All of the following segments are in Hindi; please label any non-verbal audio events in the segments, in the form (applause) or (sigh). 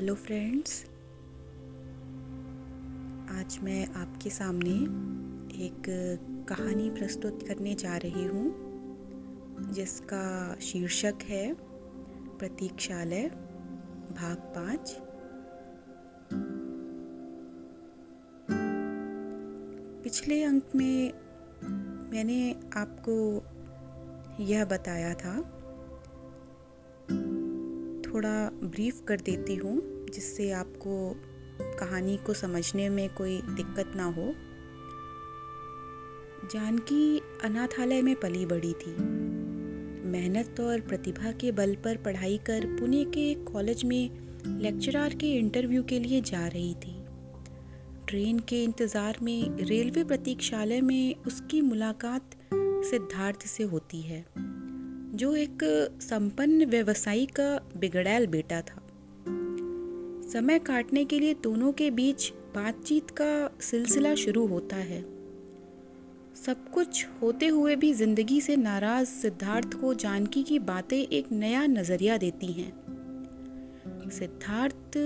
Hello friends. आज मैं आपके सामने एक कहानी प्रस्तुत करने जा रही हूँ, जिसका शीर्षक है प्रतीक्षालय, भाग पाँच। पिछले अंक में मैंने आपको यह बताया था थोड़ा ब्रीफ कर देती हूँ, जिससे आपको कहानी को समझने में कोई दिक्कत ना हो। जानकी अनाथालय में पली बड़ी थी। मेहनत और प्रतिभा के बल पर पढ़ाई कर पुणे के एक कॉलेज में लेक्चरर के इंटरव्यू के लिए जा रही थी। ट्रेन के इंतज़ार में रेलवे प्रतीक्षालय में उसकी मुलाकात सिद्धार्थ से होती है। जो एक संपन्न व्यवसायी का बिगड़ैल बेटा था। समय काटने के लिए दोनों के बीच बातचीत का सिलसिला शुरू होता है। सब कुछ होते हुए भी ज़िंदगी से नाराज़ सिद्धार्थ को जानकी की बातें एक नया नज़रिया देती हैं। सिद्धार्थ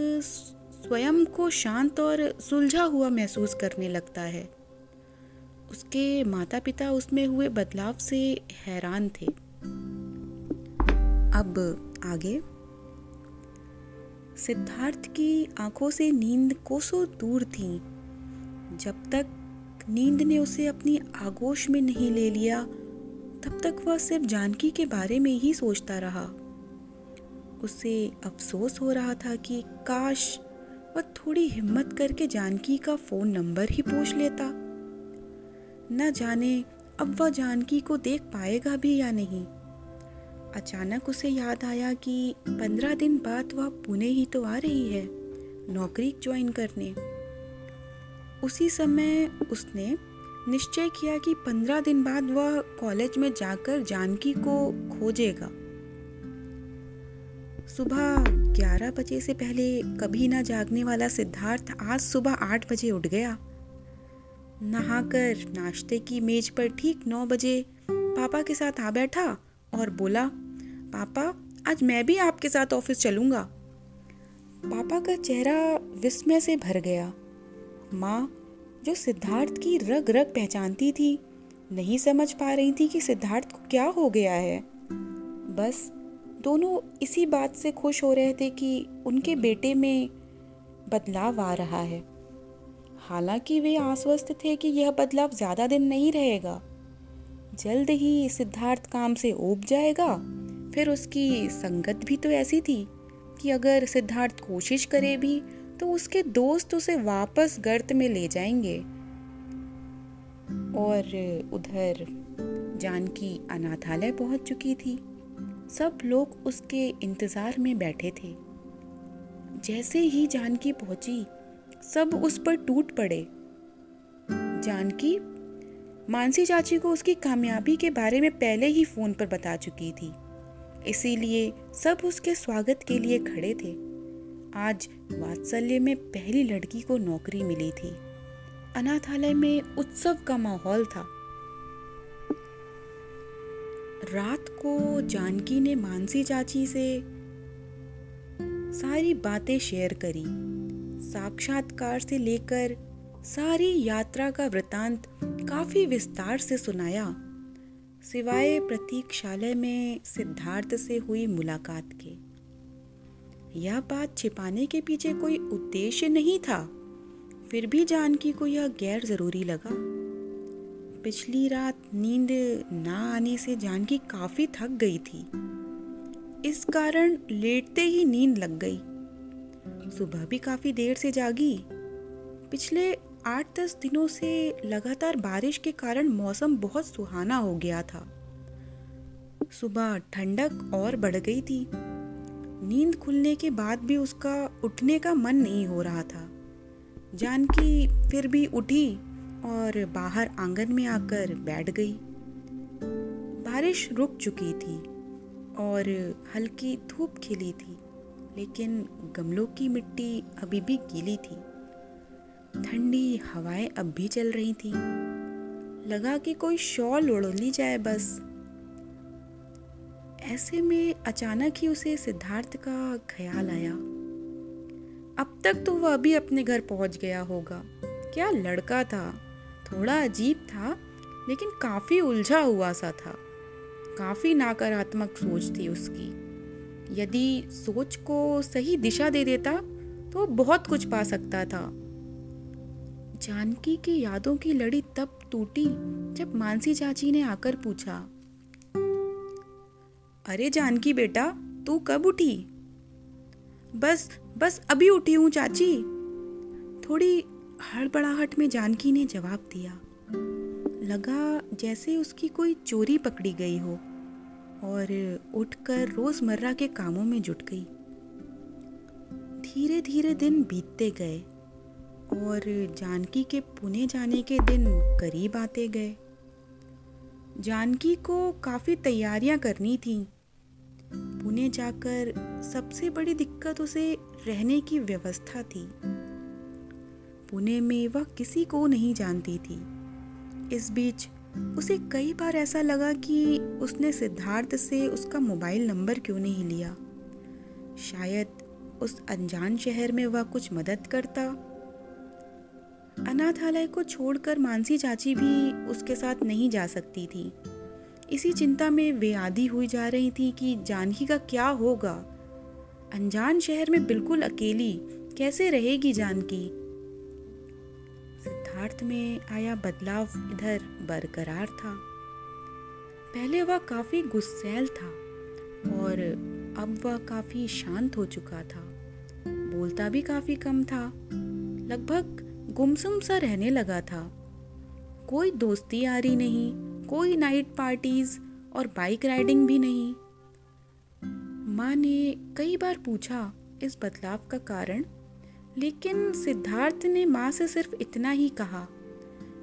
स्वयं को शांत और सुलझा हुआ महसूस करने लगता है। उसके माता पिता उसमें हुए बदलाव से हैरान थे। अब आगे। सिद्धार्थ की आँखों से नींद कोसों दूर थी। जब तक नींद ने उसे अपनी आगोश में नहीं ले लिया, तब तक वह सिर्फ़ जानकी के बारे में ही सोचता रहा। उसे अफसोस हो रहा था कि काश वह थोड़ी हिम्मत करके जानकी का फ़ोन नंबर ही पूछ लेता। न जाने अब वह जानकी को देख पाएगा भी या नहीं। अचानक उसे याद आया कि पंद्रह दिन बाद वह पुणे ही तो आ रही है, नौकरी ज्वाइन करने। उसी समय उसने निश्चय किया कि पंद्रह दिन बाद वह कॉलेज में जाकर जानकी को खोजेगा। सुबह ग्यारह बजे से पहले कभी ना जागने वाला सिद्धार्थ आज सुबह आठ बजे उठ गया। नहाकर नाश्ते की मेज पर ठीक नौ बजे पापा के साथ आ बैठा और बोला पापा, आज मैं भी आपके साथ ऑफ़िस चलूँगा। पापा का चेहरा विस्मय से भर गया। माँ, जो सिद्धार्थ की रग रग पहचानती थी, नहीं समझ पा रही थी कि सिद्धार्थ को क्या हो गया है। बस, दोनों इसी बात से खुश हो रहे थे कि उनके बेटे में बदलाव आ रहा है। हालाँकि वे आश्वस्त थे कि यह बदलाव ज़्यादा दिन नहीं रहेगा। जल्द ही सिद्धार्थ काम से ऊब जाएगा। फिर उसकी संगत भी तो ऐसी थी कि अगर सिद्धार्थ कोशिश करे भी तो उसके दोस्त उसे वापस गर्त में ले जाएँगे। और उधर जानकी अनाथालय पहुँच चुकी थी। सब लोग उसके इंतज़ार में बैठे थे। जैसे ही जानकी पहुँची, सब उस पर टूट पड़े। जानकी मानसी चाची को उसकी कामयाबी के बारे में पहले ही फ़ोन पर बता चुकी थी। इसीलिए सब उसके स्वागत के लिए खड़े थे। आज वात्सल्य में पहली लड़की को नौकरी मिली थी। अनाथालय में उत्सव का माहौल था। रात को जानकी ने मानसी चाची से सारी बातें शेयर करी। साक्षात्कार से लेकर सारी यात्रा का वृतांत काफ़ी विस्तार से सुनाया। सिवाय प्रतीक्षालय में सिद्धार्थ से हुई मुलाकात के। यह बात छिपाने के पीछे कोई उद्देश्य नहीं था। फिर भी जानकी को यह गैर ज़रूरी लगा। पिछली रात नींद ना आने से जानकी काफ़ी थक गई थी। इस कारण लेटते ही नींद लग गई। सुबह भी काफ़ी देर से जागी। पिछले आठ दस दिनों से लगातार बारिश के कारण मौसम बहुत सुहाना हो गया था। सुबह ठंडक और बढ़ गई थी। नींद खुलने के बाद भी उसका उठने का मन नहीं हो रहा था। जानकी फिर भी उठी और बाहर आँगन में आकर बैठ गई। बारिश रुक चुकी थी और हल्की धूप खिली थी, लेकिन गमलों की मिट्टी अभी भी गीली थी। ठंडी हवाएँ अब भी चल रही थी। लगा कि कोई शॉल ओढ़ ली जाए बस। ऐसे में अचानक ही उसे सिद्धार्थ का ख्याल आया। अब तक तो वह अभी अपने घर पहुँच गया होगा। क्या लड़का था, थोड़ा अजीब था, लेकिन काफ़ी उलझा हुआ सा था। काफ़ी नकारात्मक सोच थी उसकी। यदि सोच को सही दिशा दे देता तो बहुत कुछ पा सकता था। जानकी की यादों की लड़ी तब टूटी जब मानसी चाची ने आकर पूछा, अरे जानकी बेटा, तू कब उठी? बस बस अभी उठी हूँ चाची। थोड़ी हड़बड़ाहट में जानकी ने जवाब दिया, लगा जैसे उसकी कोई चोरी पकड़ी गई हो और उठकर रोज़मर्रा के कामों में जुट गई। धीरे धीरे दिन बीतते गए। और जानकी के पुणे जाने के दिन करीब आते गए। जानकी को काफ़ी तैयारियाँ करनी थी। पुणे जाकर सबसे बड़ी दिक्कत उसे रहने की व्यवस्था थी। पुणे में वह किसी को नहीं जानती थी। इस बीच उसे कई बार ऐसा लगा कि उसने सिद्धार्थ से उसका मोबाइल नंबर क्यों नहीं लिया। शायद उस अनजान शहर में वह कुछ मदद करता अनाथालय को छोड़कर मानसी चाची भी उसके साथ नहीं जा सकती थी। इसी चिंता में वे आदि हुई जा रही थी कि जानकी का क्या होगा। अनजान शहर में बिल्कुल अकेली, कैसे रहेगी जानकी? सिद्धार्थ में आया बदलाव इधर बरकरार था। पहले वह काफ़ी गुस्सैल था और अब वह काफ़ी शांत हो चुका था। बोलता भी काफ़ी कम था। लगभग गुमसुम सा रहने लगा था। कोई दोस्ती यारी नहीं, कोई नाइट पार्टीज़ और बाइक राइडिंग भी नहीं। माँ ने कई बार पूछा इस बदलाव का कारण, लेकिन सिद्धार्थ ने माँ से सिर्फ़ इतना ही कहा,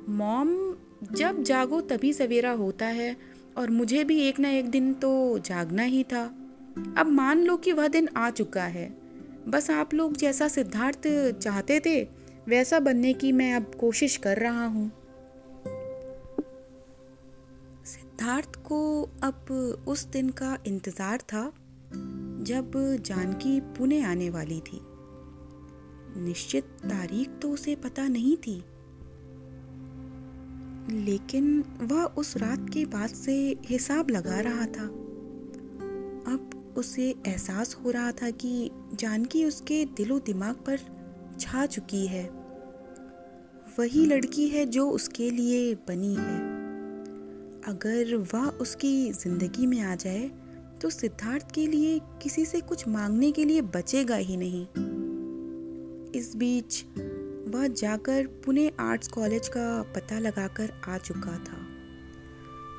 मॉम, जब जागो तभी सवेरा होता है और मुझे भी एक ना एक दिन तो जागना ही था। अब मान लो कि वह दिन आ चुका है। बस आप लोग जैसा सिद्धार्थ चाहते थे वैसा बनने की मैं अब कोशिश कर रहा हूँ। सिद्धार्थ को अब उस दिन का इंतज़ार था, जब जानकी पुणे आने वाली थी। निश्चित तारीख तो उसे पता नहीं थी। लेकिन वह उस रात के बाद से हिसाब लगा रहा था। अब उसे एहसास हो रहा था कि जानकी उसके दिलो दिमाग पर छा चुकी है। वही लड़की है जो उसके लिए बनी है। अगर वह उसकी ज़िंदगी में आ जाए तो सिद्धार्थ के लिए किसी से कुछ मांगने के लिए बचेगा ही नहीं। इस बीच वह जाकर पुणे आर्ट्स कॉलेज का पता लगाकर आ चुका था।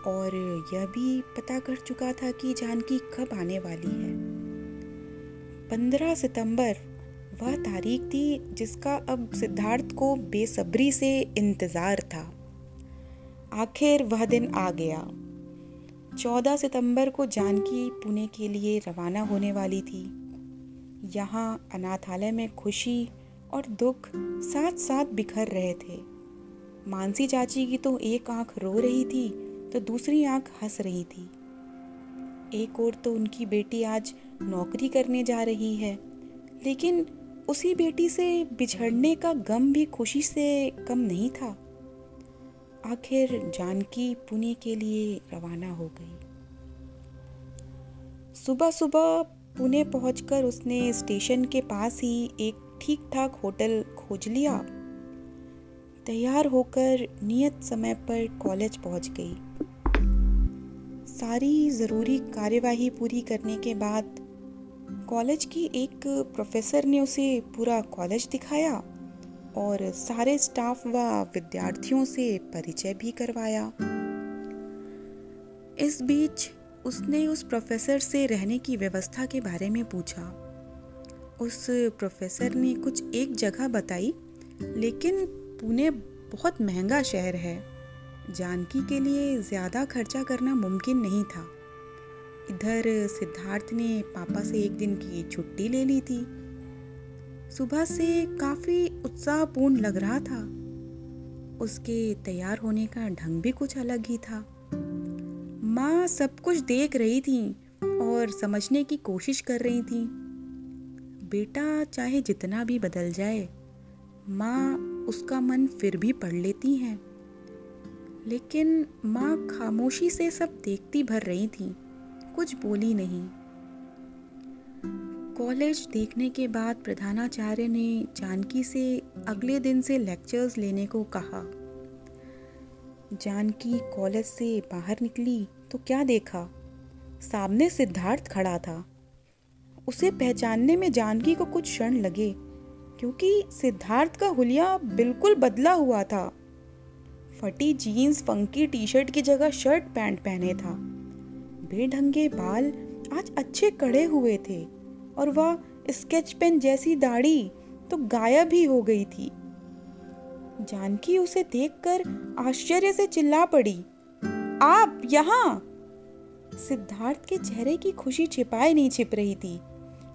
और यह भी पता कर चुका था कि जानकी कब आने वाली है। पंद्रह सितंबर वह तारीख थी जिसका अब सिद्धार्थ को बेसब्री से इंतज़ार था। आखिर वह दिन आ गया। चौदह सितंबर को जानकी पुणे के लिए रवाना होने वाली थी। यहाँ अनाथालय में खुशी और दुख साथ साथ बिखर रहे थे। मानसी चाची की तो एक आँख रो रही थी तो दूसरी आँख हंस रही थी। एक और तो उनकी बेटी आज नौकरी करने जा रही है, लेकिन उसी बेटी से बिछड़ने का गम भी खुशी से कम नहीं था। आखिर जानकी पुणे के लिए रवाना हो गई। सुबह सुबह पुणे पहुंचकर उसने स्टेशन के पास ही एक ठीक ठाक होटल खोज लिया। तैयार होकर नियत समय पर कॉलेज पहुँच गई। सारी ज़रूरी कार्यवाही पूरी करने के बाद कॉलेज की एक प्रोफेसर ने उसे पूरा कॉलेज दिखाया और सारे स्टाफ व विद्यार्थियों से परिचय भी करवाया। इस बीच उसने उस प्रोफेसर से रहने की व्यवस्था के बारे में पूछा। उस प्रोफेसर ने कुछ एक जगह बताई, लेकिन पुणे बहुत महँगा शहर है। जानकी के लिए ज़्यादा खर्चा करना मुमकिन नहीं था। इधर सिद्धार्थ ने पापा से एक दिन की छुट्टी ले ली थी। सुबह से काफ़ी उत्साहपूर्ण लग रहा था। उसके तैयार होने का ढंग भी कुछ अलग ही था। माँ सब कुछ देख रही थी और समझने की कोशिश कर रही थी। बेटा चाहे जितना भी बदल जाए, माँ उसका मन फिर भी पढ़ लेती हैं। लेकिन माँ खामोशी से सब देखती भर रही थी। कुछ बोली नहीं। कॉलेज देखने के बाद प्रधानाचार्य ने जानकी से अगले दिन से लेक्चर्स लेने को कहा। जानकी कॉलेज से बाहर निकली तो क्या देखा? सामने सिद्धार्थ खड़ा था। उसे पहचानने में जानकी को कुछ क्षण लगे, क्योंकि सिद्धार्थ का हुलिया बिल्कुल बदला हुआ था। फटी जीन्स फंकी टी शर्ट की जगह शर्ट, पैंट पहने था। बेढंगे बाल आज अच्छे कड़े हुए थे और वह स्केच पेन जैसी दाढ़ी तो गायब ही हो गई थी। जानकी उसे देखकर आश्चर्य से चिल्ला पड़ी। आप यहाँ? सिद्धार्थ के चेहरे की खुशी छिपाए नहीं छिप रही थी।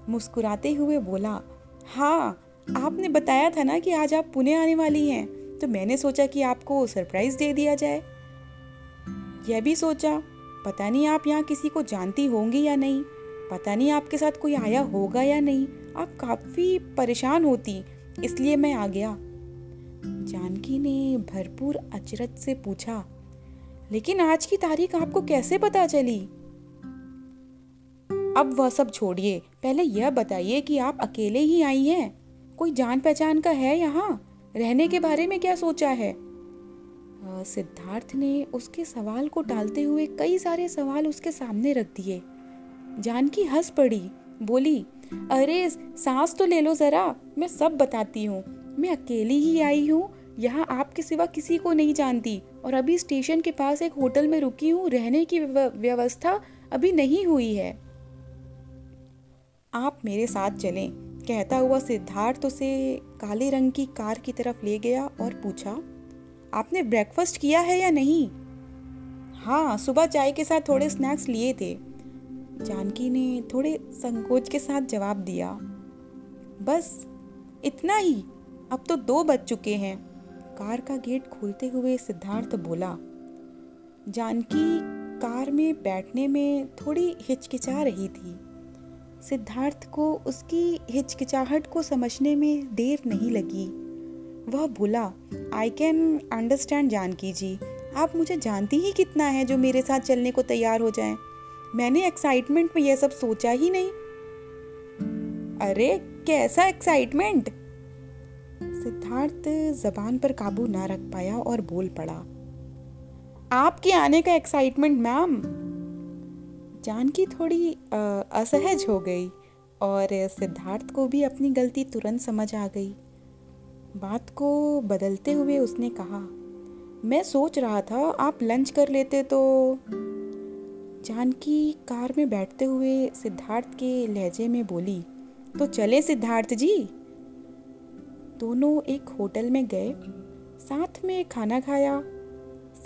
मुस्कुराते हुए बोला हाँ आपने बताया था ना कि आज आप पुणे आने वाली हैं तो मैंने सोचा कि आपको सरप्राइज़ दे दिया जाए। यह भी सोचा? पता नहीं आप यहाँ किसी को जानती होंगी या नहीं। पता नहीं आपके साथ कोई आया होगा या नहीं। आप काफ़ी परेशान होती, इसलिए मैं आ गया। जानकी ने भरपूर अचरज से पूछा, लेकिन आज की तारीख आपको कैसे पता चली? अब वह सब छोड़िए। पहले यह बताइए कि आप अकेले ही आई हैं। कोई जान पहचान का है यहाँ? रहने के बारे में क्या सोचा है? सिद्धार्थ ने उसके सवाल को टालते हुए कई सारे सवाल उसके सामने रख दिए। जानकी हंस पड़ी, बोली, अरे, सांस तो ले लो जरा, मैं सब बताती हूँ। मैं अकेली ही आई हूँ, यहाँ आपके सिवा किसी को नहीं जानती। और अभी स्टेशन के पास एक होटल में रुकी हूँ, रहने की व्यवस्था अभी नहीं हुई है। आप मेरे साथ चलें, कहता हुआ सिद्धार्थ उसे काले रंग की कार की तरफ़ ले गया और पूछा आपने ब्रेकफास्ट किया है या नहीं? हाँ सुबह चाय के साथ थोड़े स्नैक्स लिए थे। जानकी ने थोड़े संकोच के साथ जवाब दिया, बस, इतना ही। अब तो दो बज चुके हैं। कार का गेट खोलते हुए सिद्धार्थ बोला, जानकी कार में बैठने में थोड़ी हिचकिचा रही थी। सिद्धार्थ को उसकी हिचकिचाहट को समझने में देर नहीं लगी। वह बोला I can understand Janki ji. आप मुझे जानती ही कितना है जो मेरे साथ चलने को तैयार हो जाए? मैंने एक्साइटमेंट में यह सब सोचा ही नहीं। अरे, कैसा एक्साइटमेंट सिद्धार्थ जबान पर काबू ना रख पाया और बोल पड़ा। आपके आने का एक्साइटमेंट मैम जानकी थोड़ी असहज हो गई और सिद्धार्थ को भी अपनी गलती तुरंत समझ आ गई। बात को बदलते हुए उसने कहा, मैं सोच रहा था आप लंच कर लेते तो जानकी कार में बैठते हुए सिद्धार्थ के लहजे में बोली तो चले सिद्धार्थ जी? दोनों एक होटल में गए, साथ में खाना खाया।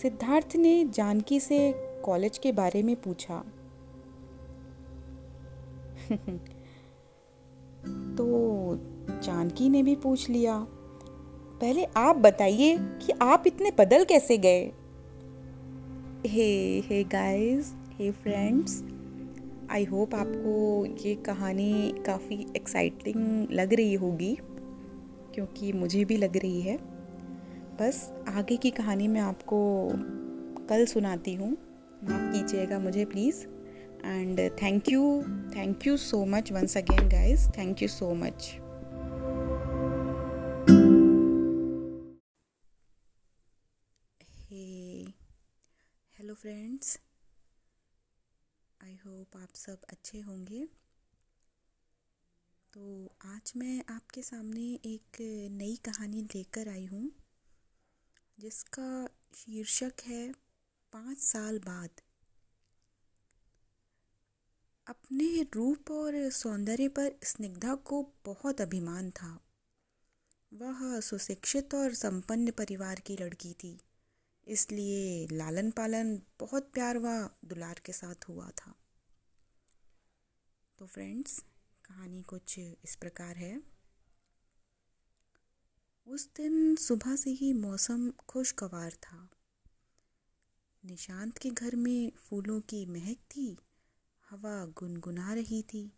सिद्धार्थ ने जानकी से कॉलेज के बारे में पूछा। (laughs) तो जानकी ने भी पूछ लिया पहले आप बताइए कि आप इतने बदल कैसे गए? Hey hey guys hey friends I hope आपको ये कहानी काफ़ी एक्साइटिंग लग रही होगी, क्योंकि मुझे भी लग रही है। बस आगे की कहानी मैं आपको कल सुनाती हूँ। माफ़ कीजिएगा मुझे please and thank you thank you so much much once again thank you so so friends I hope आप सब अच्छे होंगे। तो आज मैं आपके सामने एक नई कहानी लेकर आई हूँ, जिसका शीर्षक है, पाँच साल बाद। अपने रूप और सौंदर्य पर स्निग्धा को बहुत अभिमान था। वह सुशिक्षित और संपन्न परिवार की लड़की थी। इसलिए लालन पालन बहुत प्यार व दुलार के साथ हुआ था। तो फ्रेंड्स, कहानी कुछ इस प्रकार है। उस दिन सुबह से ही मौसम खुशगवार था। निशांत के घर में फूलों की महक थी, हवा गुनगुना रही थी।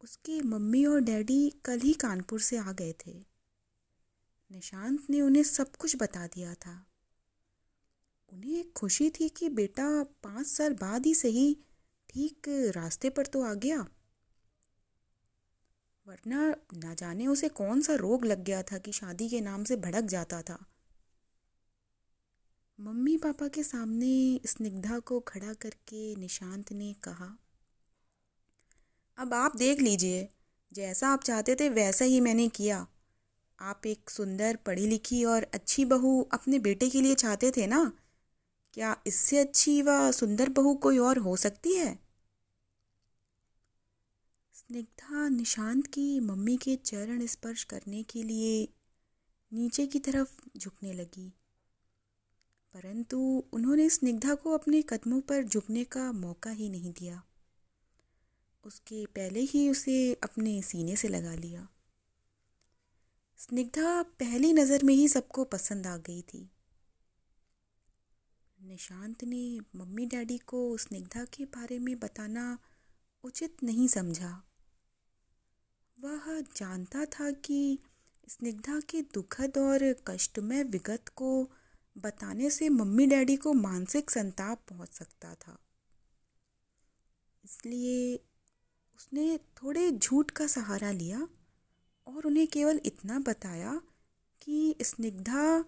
उसके मम्मी और डैडी कल ही कानपुर से आ गए थे। निशांत ने उन्हें सब कुछ बता दिया था। उन्हें खुशी थी कि बेटा पाँच साल बाद ही सही, ठीक रास्ते पर तो आ गया। वरना ना जाने उसे कौन सा रोग लग गया था कि शादी के नाम से भड़क जाता था। मम्मी पापा के सामने स्निग्धा को खड़ा करके निशांत ने कहा, अब आप देख लीजिए, जैसा आप चाहते थे वैसा ही मैंने किया। आप एक सुंदर, पढ़ी लिखी और अच्छी बहू अपने बेटे के लिए चाहते थे ना? क्या इससे अच्छी व सुंदर बहू कोई और हो सकती है? स्निग्धा निशांत की मम्मी के चरण स्पर्श करने के लिए नीचे की तरफ़ झुकने लगी। परंतु उन्होंने स्निग्धा को अपने कदमों पर झुकने का मौका ही नहीं दिया। उसके पहले ही उसे अपने सीने से लगा लिया। स्निग्धा पहली नज़र में ही सबको पसंद आ गई थी। निशांत ने मम्मी डैडी को स्निग्धा के बारे में बताना उचित नहीं समझा। वह जानता था कि स्निग्धा के दुखद और कष्टमय विगत को बताने से मम्मी डैडी को मानसिक संताप पहुँच सकता था। इसलिए उसने थोड़े झूठ का सहारा लिया और उन्हें केवल इतना बताया कि स्निग्धा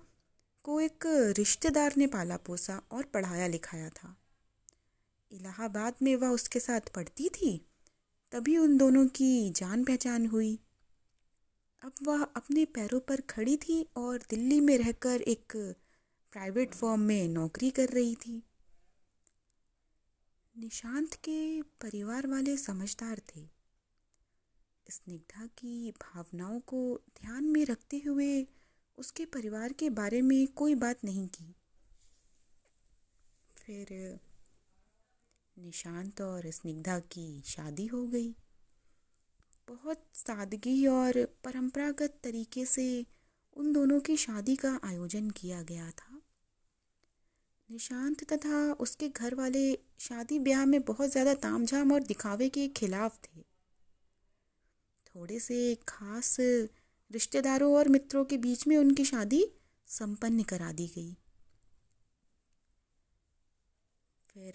को एक रिश्तेदार ने पाला पोसा और पढ़ाया लिखाया था। इलाहाबाद में वह उसके साथ पढ़ती थी, तभी उन दोनों की जान पहचान हुई। अब वह अपने पैरों पर खड़ी थी और दिल्ली में रहकर एक प्राइवेट फॉर्म में नौकरी कर रही थी। निशांत के परिवार वाले समझदार थे। स्निग्धा की भावनाओं को ध्यान में रखते हुए उसके परिवार के बारे में कोई बात नहीं की। फिर निशांत और स्निग्धा की शादी हो गई। बहुत सादगी और परंपरागत तरीके से उन दोनों की शादी का आयोजन किया गया था। निशांत तथा उसके घर वाले शादी ब्याह में बहुत ज़्यादा तामझाम और दिखावे के खिलाफ थे। थोड़े से खास रिश्तेदारों और मित्रों के बीच में उनकी शादी संपन्न करा दी गई। फिर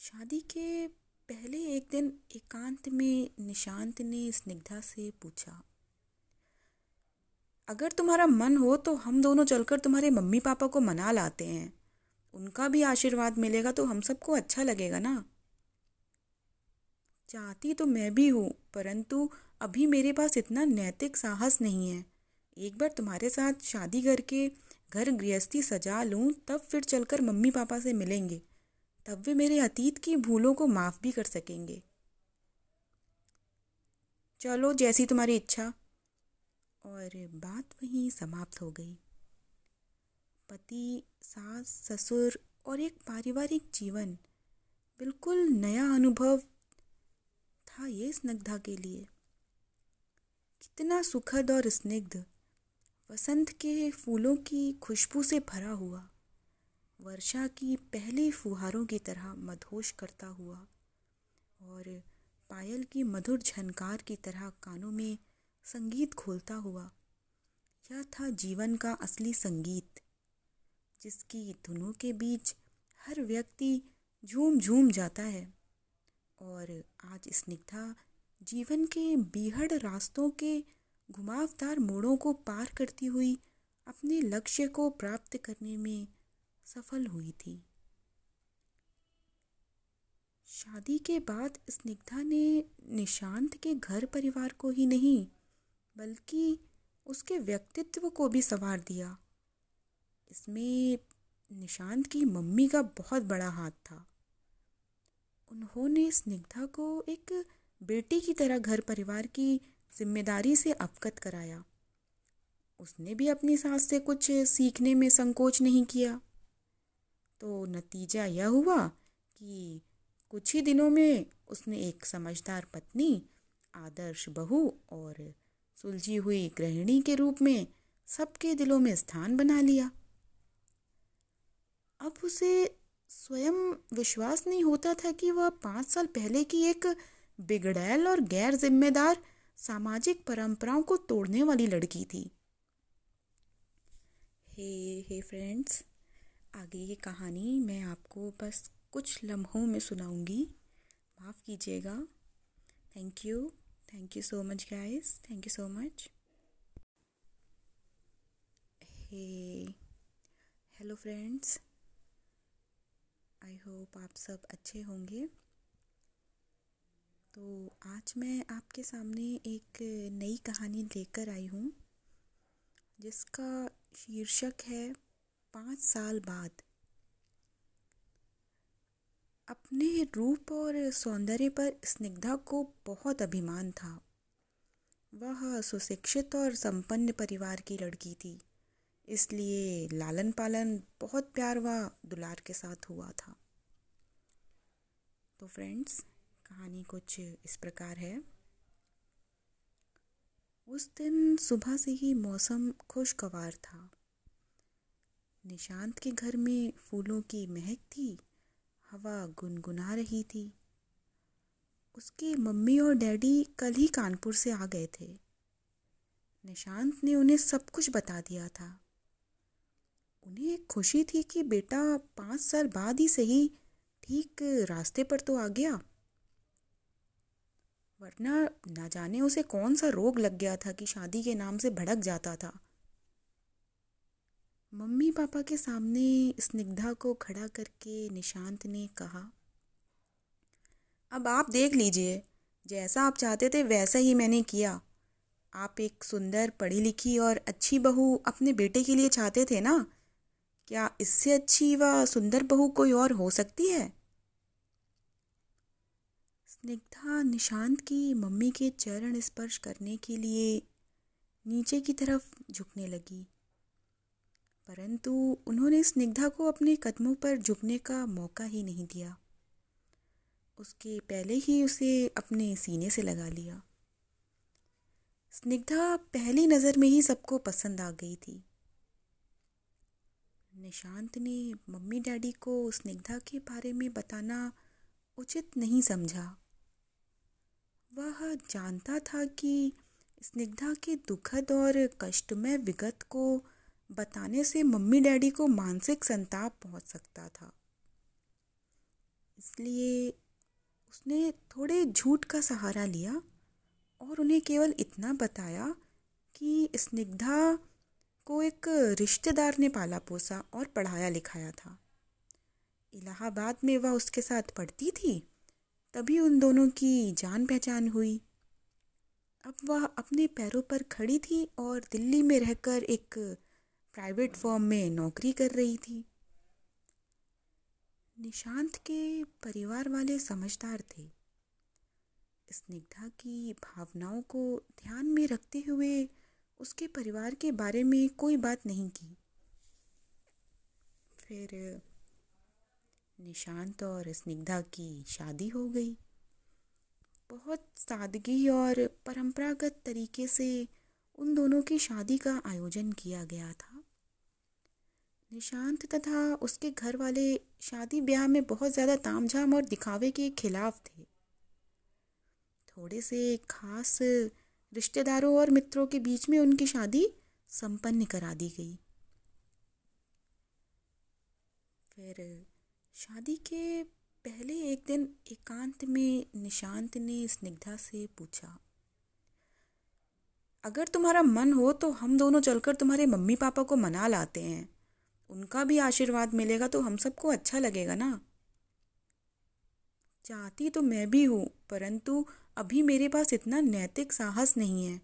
शादी के पहले एक दिन एकांत में निशांत ने स्निग्धा से पूछा, अगर तुम्हारा मन हो तो हम दोनों चलकर तुम्हारे मम्मी पापा को मना लाते हैं। उनका भी आशीर्वाद मिलेगा तो हम सबको अच्छा लगेगा ना? चाहती तो मैं भी हूँ, परंतु अभी मेरे पास इतना नैतिक साहस नहीं है। एक बार तुम्हारे साथ शादी करके घर गृहस्थी सजा लूँ, तब फिर चलकर मम्मी पापा से मिलेंगे। तब वे मेरे अतीत की भूलों को माफ़ भी कर सकेंगे। चलो, जैसी तुम्हारी इच्छा। और बात वहीं समाप्त हो गई। पति, सास, ससुर और एक पारिवारिक जीवन। बिल्कुल नया अनुभव था ये स्निग्धा के लिए। कितना सुखद और स्निग्ध। वसंत के फूलों की खुशबू से भरा हुआ। वर्षा की पहली फुहारों की तरह मधोश करता हुआ। और पायल की मधुर झनकार की तरह कानों में संगीत खोलता हुआ। यह था जीवन का असली संगीत, जिसकी धुनों के बीच हर व्यक्ति झूम झूम जाता है। और आज स्निग्धा जीवन के बीहड़ रास्तों के घुमावदार मोड़ों को पार करती हुई अपने लक्ष्य को प्राप्त करने में सफल हुई थी। शादी के बाद स्निग्धा ने निशांत के घर परिवार को ही नहीं, बल्कि उसके व्यक्तित्व को भी संवार दिया। इसमें निशांत की मम्मी का बहुत बड़ा हाथ था। उन्होंने स्निग्धा को एक बेटी की तरह घर परिवार की ज़िम्मेदारी से अवगत कराया। उसने भी अपनी सास से कुछ सीखने में संकोच नहीं किया। तो नतीजा यह हुआ कि कुछ ही दिनों में उसने एक समझदार पत्नी, आदर्श बहू और सुलझी हुई गृहिणी के रूप में सबके दिलों में स्थान बना लिया। अब उसे स्वयं विश्वास नहीं होता था कि वह पाँच साल पहले की एक बिगड़ैल और गैर जिम्मेदार सामाजिक परंपराओं को तोड़ने वाली लड़की थी। हे हे फ्रेंड्स आगे ये कहानी मैं आपको बस कुछ लम्हों में सुनाऊँगी। माफ़ कीजिएगा। Thank you thank you so much guys thank you so much hey hello friends I hope आप सब अच्छे होंगे। तो आज मैं आपके सामने एक नई कहानी लेकर आई हूँ, जिसका शीर्षक है, पाँच साल बाद। अपने रूप और सौंदर्य पर स्निग्धा को बहुत अभिमान था। वह सुशिक्षित और संपन्न परिवार की लड़की थी, इसलिए लालन पालन बहुत प्यार व दुलार के साथ हुआ था। तो फ्रेंड्स कहानी कुछ इस प्रकार है। उस दिन सुबह से ही मौसम खुशगवार था। निशांत के घर में फूलों की महक थी, हवा गुनगुना रही थी। उसके मम्मी और डैडी कल ही कानपुर से आ गए थे। निशांत ने उन्हें सब कुछ बता दिया था। उन्हें खुशी थी कि बेटा पाँच साल बाद ही सही ठीक रास्ते पर तो आ गया। वरना ना जाने उसे कौन सा रोग लग गया था कि शादी के नाम से भड़क जाता था। मम्मी पापा के सामने स्निग्धा को खड़ा करके निशांत ने कहा, अब आप देख लीजिए, जैसा आप चाहते थे वैसा ही मैंने किया। आप एक सुंदर पढ़ी लिखी और अच्छी बहू अपने बेटे के लिए चाहते थे ना? क्या इससे अच्छी व सुंदर बहू कोई और हो सकती है? स्निग्धा निशांत की मम्मी के चरण स्पर्श करने के लिए नीचे की तरफ़ झुकने लगी। परंतु उन्होंने स्निग्धा को अपने कदमों पर झुकने का मौका ही नहीं दिया। उसके पहले ही उसे अपने सीने से लगा लिया। स्निग्धा पहली नज़र में ही सबको पसंद आ गई थी। निशांत ने मम्मी डैडी को स्निग्धा के बारे में बताना उचित नहीं समझा। वह जानता था कि स्निग्धा के दुखद और कष्टमय विगत को बताने से मम्मी डैडी को मानसिक संताप पहुँच सकता था। इसलिए उसने थोड़े झूठ का सहारा लिया और उन्हें केवल इतना बताया कि स्निग्धा को एक रिश्तेदार ने पाला पोसा और पढ़ाया लिखाया था। इलाहाबाद में वह उसके साथ पढ़ती थी? तभी उन दोनों की जान पहचान हुई। अब वह अपने पैरों पर खड़ी थी और दिल्ली में रहकर एक प्राइवेट फॉर्म में नौकरी कर रही थी। निशांत के परिवार वाले समझदार थे। स्निग्धा की भावनाओं को ध्यान में रखते हुए उसके परिवार के बारे में कोई बात नहीं की। फिर निशांत और स्निग्धा की शादी हो गई। बहुत सादगी और परंपरागत तरीके से उन दोनों की शादी का आयोजन किया गया था। निशांत तथा उसके घर वाले शादी ब्याह में बहुत ज़्यादा तामझाम और दिखावे के खिलाफ थे। थोड़े से खास रिश्तेदारों और मित्रों के बीच में उनकी शादी संपन्न करा दी गई। फिर शादी के पहले एक दिन एकांत में निशांत ने स्निग्धा से पूछा, अगर तुम्हारा मन हो तो हम दोनों चलकर तुम्हारे मम्मी पापा को मना लाते हैं। उनका भी आशीर्वाद मिलेगा तो हम सबको अच्छा लगेगा ना? चाहती तो मैं भी हूँ, परंतु अभी मेरे पास इतना नैतिक साहस नहीं है।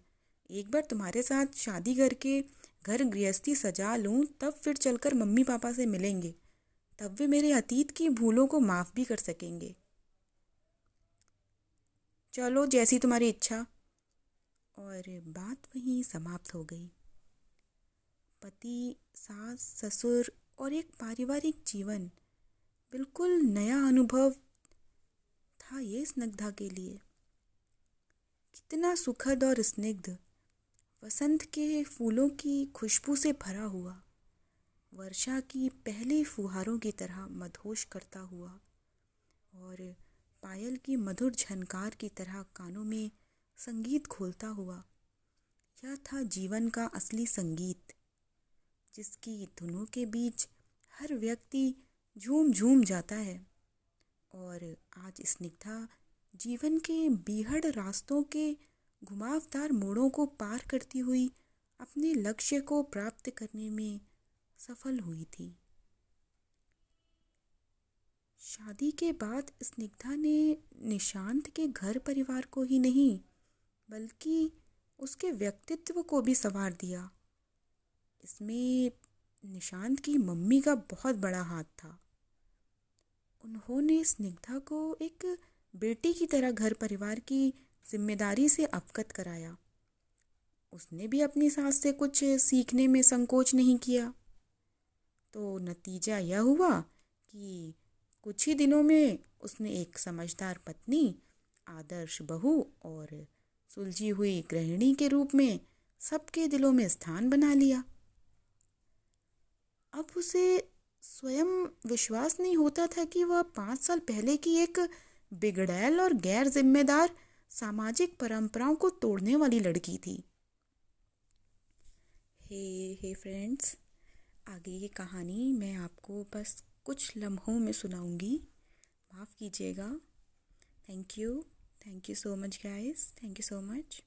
एक बार तुम्हारे साथ शादी करके घर गृहस्थी सजा लूँ, तब फिर चलकर मम्मी पापा से मिलेंगे। तब वे मेरे अतीत की भूलों को माफ़ भी कर सकेंगे। चलो, जैसी तुम्हारी इच्छा। और बात वहीं समाप्त हो गई। पति, सास, ससुर और एक पारिवारिक जीवन बिल्कुल नया अनुभव था ये स्निग्धा के लिए। कितना सुखद और स्निग्ध, वसंत के फूलों की खुशबू से भरा हुआ। वर्षा की पहली फुहारों की तरह मदहोश करता हुआ और पायल की मधुर झनकार की तरह कानों में संगीत खोलता हुआ, यह था जीवन का असली संगीत, जिसकी धुनों के बीच हर व्यक्ति झूम झूम जाता है और आज स्निग्धा जीवन के बीहड़ रास्तों के घुमावदार मोड़ों को पार करती हुई अपने लक्ष्य को प्राप्त करने में सफल हुई थी। शादी के बाद स्निग्धा ने निशांत के घर परिवार को ही नहीं, बल्कि उसके व्यक्तित्व को भी संवार दिया। इसमें निशांत की मम्मी का बहुत बड़ा हाथ था। उन्होंने स्निग्धा को एक बेटी की तरह घर परिवार की ज़िम्मेदारी से अवगत कराया। उसने भी अपनी सास से कुछ सीखने में संकोच नहीं किया। तो नतीजा यह हुआ कि कुछ ही दिनों में उसने एक समझदार पत्नी, आदर्श बहू और सुलझी हुई गृहिणी के रूप में सबके दिलों में स्थान बना लिया। अब उसे स्वयं विश्वास नहीं होता था कि वह पाँच साल पहले की एक बिगड़ैल और गैर जिम्मेदार सामाजिक परंपराओं को तोड़ने वाली लड़की थी। हे हे फ्रेंड्स आगे ये कहानी मैं आपको बस कुछ लम्हों में सुनाऊँगी। माफ़ कीजिएगा। Thank you thank you so much guys thank you so much